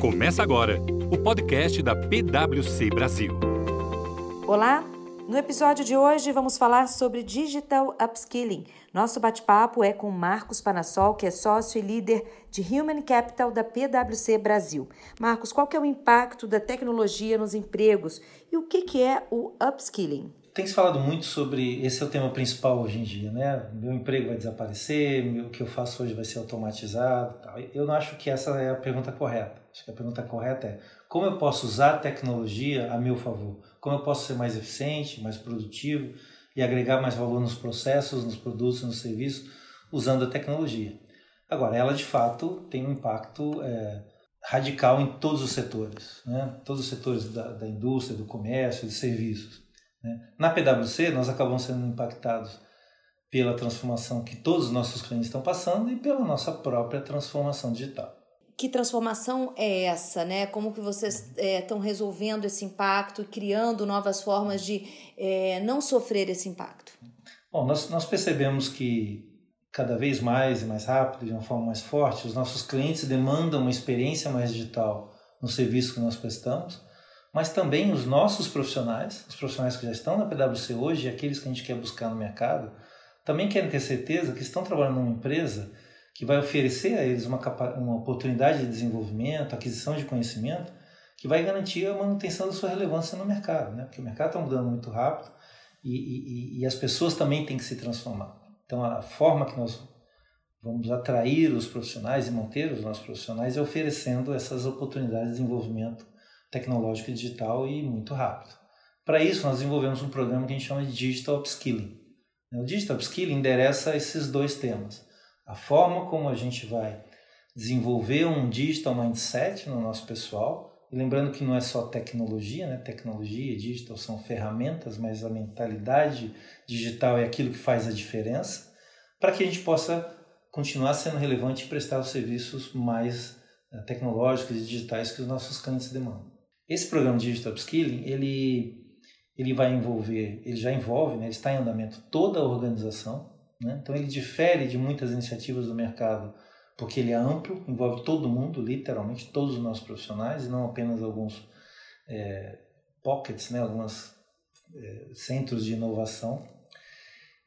Começa agora o podcast da PwC Brasil. Olá! No episódio de hoje vamos falar sobre Digital Upskilling. Nosso bate-papo é com Marcos Panassol, que é sócio e líder de Human Capital da PwC Brasil. Marcos, qual que é o impacto da tecnologia nos empregos e o que, que é o upskilling? Tem se falado muito sobre esse é o tema principal hoje em dia, né? Meu emprego vai desaparecer, o que eu faço hoje vai ser automatizado. Tal. Eu não acho que essa é a pergunta correta. Acho que a pergunta correta é como eu posso usar a tecnologia a meu favor? Como eu posso ser mais eficiente, mais produtivo e agregar mais valor nos processos, nos produtos, nos serviços usando a tecnologia? Agora, ela de fato tem um impacto é, radical em todos os setores, né? Todos os setores da, da indústria, do comércio, dos serviços. Né? Na PwC, nós acabamos sendo impactados pela transformação que todos os nossos clientes estão passando e pela nossa própria transformação digital. Que transformação é essa, né? Como que vocês estão é, resolvendo esse impacto e criando novas formas de é, não sofrer esse impacto? Bom, nós, nós percebemos que cada vez mais e mais rápido, de uma forma mais forte, os nossos clientes demandam uma experiência mais digital no serviço que nós prestamos mas também os nossos profissionais, os profissionais que já estão na PwC hoje e aqueles que a gente quer buscar no mercado, também querem ter certeza que estão trabalhando numa empresa que vai oferecer a eles uma, uma oportunidade de desenvolvimento, aquisição de conhecimento, que vai garantir a manutenção da sua relevância no mercado, né? porque o mercado está mudando muito rápido e, e, e as pessoas também têm que se transformar. Então, a forma que nós vamos atrair os profissionais e manter os nossos profissionais é oferecendo essas oportunidades de desenvolvimento tecnológico e digital e muito rápido. Para isso, nós desenvolvemos um programa que a gente chama de Digital Upskilling. O Digital Upskilling endereça esses dois temas. A forma como a gente vai desenvolver um digital mindset no nosso pessoal, e lembrando que não é só tecnologia, né? tecnologia e digital são ferramentas, mas a mentalidade digital é aquilo que faz a diferença, para que a gente possa continuar sendo relevante e prestar os serviços mais eh, tecnológicos e digitais que os nossos clientes demandam. Esse programa de Digital Upskilling, ele, ele vai envolver, ele já envolve, né, ele está em andamento toda a organização, né? então ele difere de muitas iniciativas do mercado, porque ele é amplo, envolve todo mundo, literalmente, todos os nossos profissionais, e não apenas alguns é, pockets, né, alguns é, centros de inovação.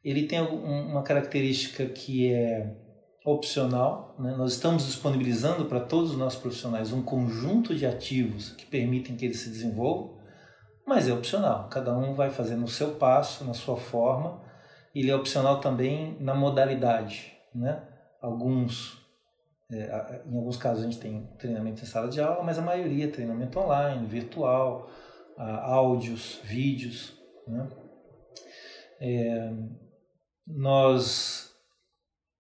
Ele tem uma característica que é opcional. Né? Nós estamos disponibilizando para todos os nossos profissionais um conjunto de ativos que permitem que eles se desenvolvam, mas é opcional. Cada um vai fazer no seu passo, na sua forma. Ele é opcional também na modalidade. Né? Alguns, é, em alguns casos, a gente tem treinamento em sala de aula, mas a maioria é treinamento online, virtual, áudios, vídeos. Né? É, nós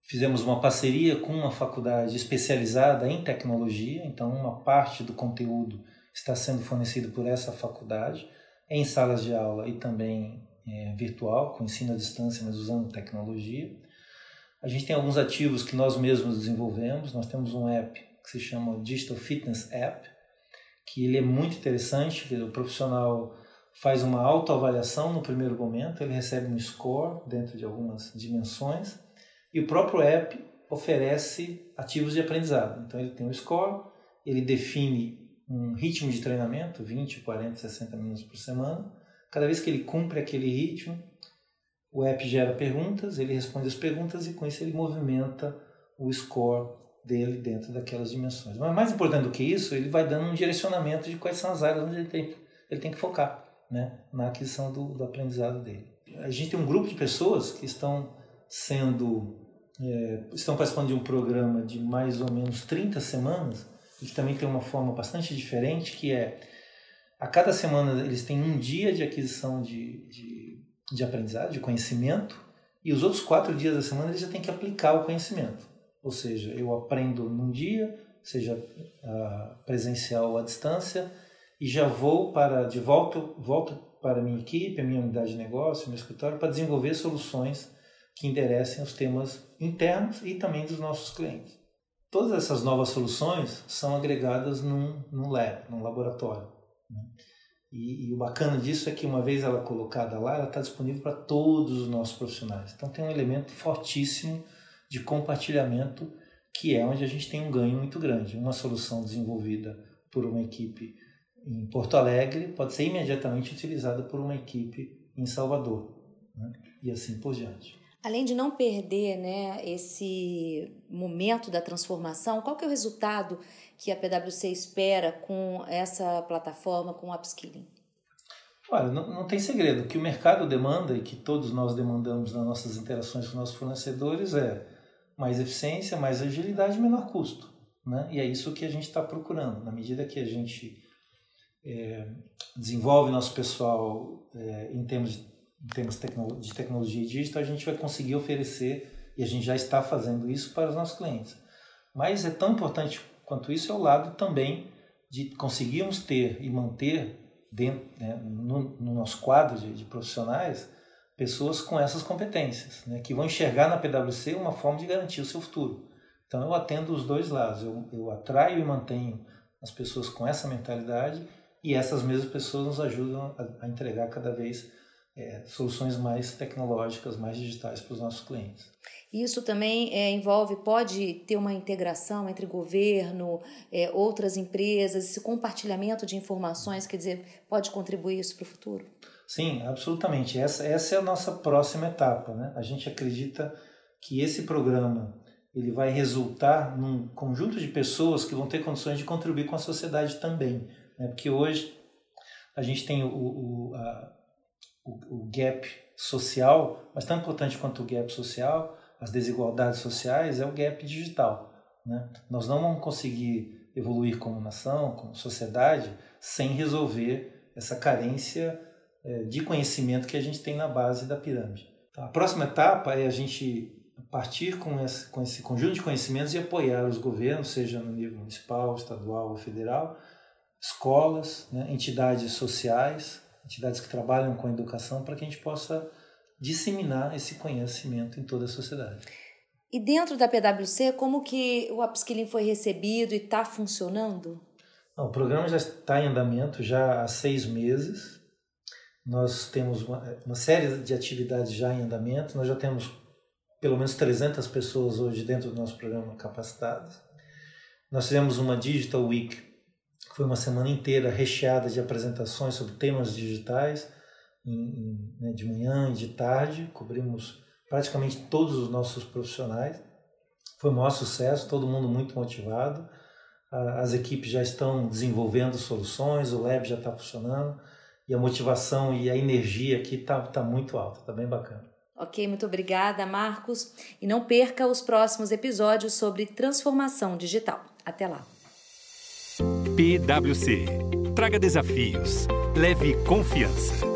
Fizemos uma parceria com uma faculdade especializada em tecnologia, então uma parte do conteúdo está sendo fornecido por essa faculdade em salas de aula e também é, virtual, com ensino à distância, mas usando tecnologia. A gente tem alguns ativos que nós mesmos desenvolvemos. Nós temos um app que se chama Digital Fitness App, que ele é muito interessante. O profissional faz uma autoavaliação no primeiro momento, ele recebe um score dentro de algumas dimensões e o próprio app oferece ativos de aprendizado. Então ele tem um score, ele define um ritmo de treinamento, 20, 40, 60 minutos por semana. Cada vez que ele cumpre aquele ritmo, o app gera perguntas, ele responde as perguntas e com isso ele movimenta o score dele dentro daquelas dimensões. Mas mais importante do que isso, ele vai dando um direcionamento de quais são as áreas onde ele tem, ele tem que focar né, na aquisição do, do aprendizado dele. A gente tem um grupo de pessoas que estão sendo é, estão participando de um programa de mais ou menos 30 semanas e que também tem uma forma bastante diferente, que é a cada semana eles têm um dia de aquisição de, de, de aprendizado, de conhecimento, e os outros quatro dias da semana eles já têm que aplicar o conhecimento. Ou seja, eu aprendo num dia, seja uh, presencial ou à distância, e já vou para de volta, volto para a minha equipe, a minha unidade de negócio, meu escritório, para desenvolver soluções que enderecem os temas internos e também dos nossos clientes. Todas essas novas soluções são agregadas num, num lab, num laboratório. Né? E, e, o bacana disso é que uma vez ela colocada lá, ela está disponível para todos os nossos profissionais. Então tem um elemento fortíssimo de compartilhamento que é onde a gente tem um ganho muito grande. Uma solução desenvolvida por uma equipe em Porto Alegre pode ser imediatamente utilizada por uma equipe em Salvador, né? e assim por diante. Além de não perder né, esse momento da transformação, qual que é o resultado que a PwC espera com essa plataforma, com o upskilling? Olha, não, não tem segredo. O que o mercado demanda e que todos nós demandamos nas nossas interações com nossos fornecedores é mais eficiência, mais agilidade menor custo. Né? E é isso que a gente está procurando. Na medida que a gente é, desenvolve nosso pessoal é, em termos, de, em termos de tecnologia digital, a gente vai conseguir oferecer, e a gente já está fazendo isso para os nossos clientes. Mas é tão importante quanto isso é o lado também de conseguirmos ter e manter dentro, né, no, no, nosso quadro de, de, profissionais pessoas com essas competências, né, que vão enxergar na PwC uma forma de garantir o seu futuro. Então eu atendo os dois lados, eu, eu atraio e mantenho as pessoas com essa mentalidade e essas mesmas pessoas nos ajudam a, a entregar cada vez é, soluções mais tecnológicas, mais digitais para os nossos clientes. Isso também é, envolve, pode ter uma integração entre governo, é, outras empresas, esse compartilhamento de informações, quer dizer, pode contribuir isso para o futuro? Sim, absolutamente. Essa, essa é a nossa próxima etapa. Né? A gente acredita que esse programa ele vai resultar num conjunto de pessoas que vão ter condições de contribuir com a sociedade também. Né? Porque hoje a gente tem o, o, a, o, o gap social, mas tão importante quanto o gap social, as desigualdades sociais, é o gap digital. Né? Nós não vamos conseguir evoluir como nação, como sociedade, sem resolver essa carência é, de conhecimento que a gente tem na base da pirâmide. Então, a próxima etapa é a gente partir com esse, com esse conjunto de conhecimentos e apoiar os governos, seja no nível municipal, estadual ou federal, escolas, né, entidades sociais, entidades que trabalham com a educação, para que a gente possa disseminar esse conhecimento em toda a sociedade. E dentro da PwC, como que o upskilling foi recebido e está funcionando? Não, o programa já está em andamento já há seis meses. Nós temos uma, uma série de atividades já em andamento. Nós já temos pelo menos 300 pessoas hoje dentro do nosso programa capacitadas. Nós fizemos uma Digital Week, foi uma semana inteira recheada de apresentações sobre temas digitais em, né, de manhã e de tarde, cobrimos praticamente todos os nossos profissionais. Foi um maior sucesso, todo mundo muito motivado. As equipes já estão desenvolvendo soluções, o lab já está funcionando e a motivação e a energia aqui está tá muito alta, está bem bacana. Ok, muito obrigada, Marcos. E não perca os próximos episódios sobre transformação digital. Até lá. PwC. Traga desafios. Leve confiança.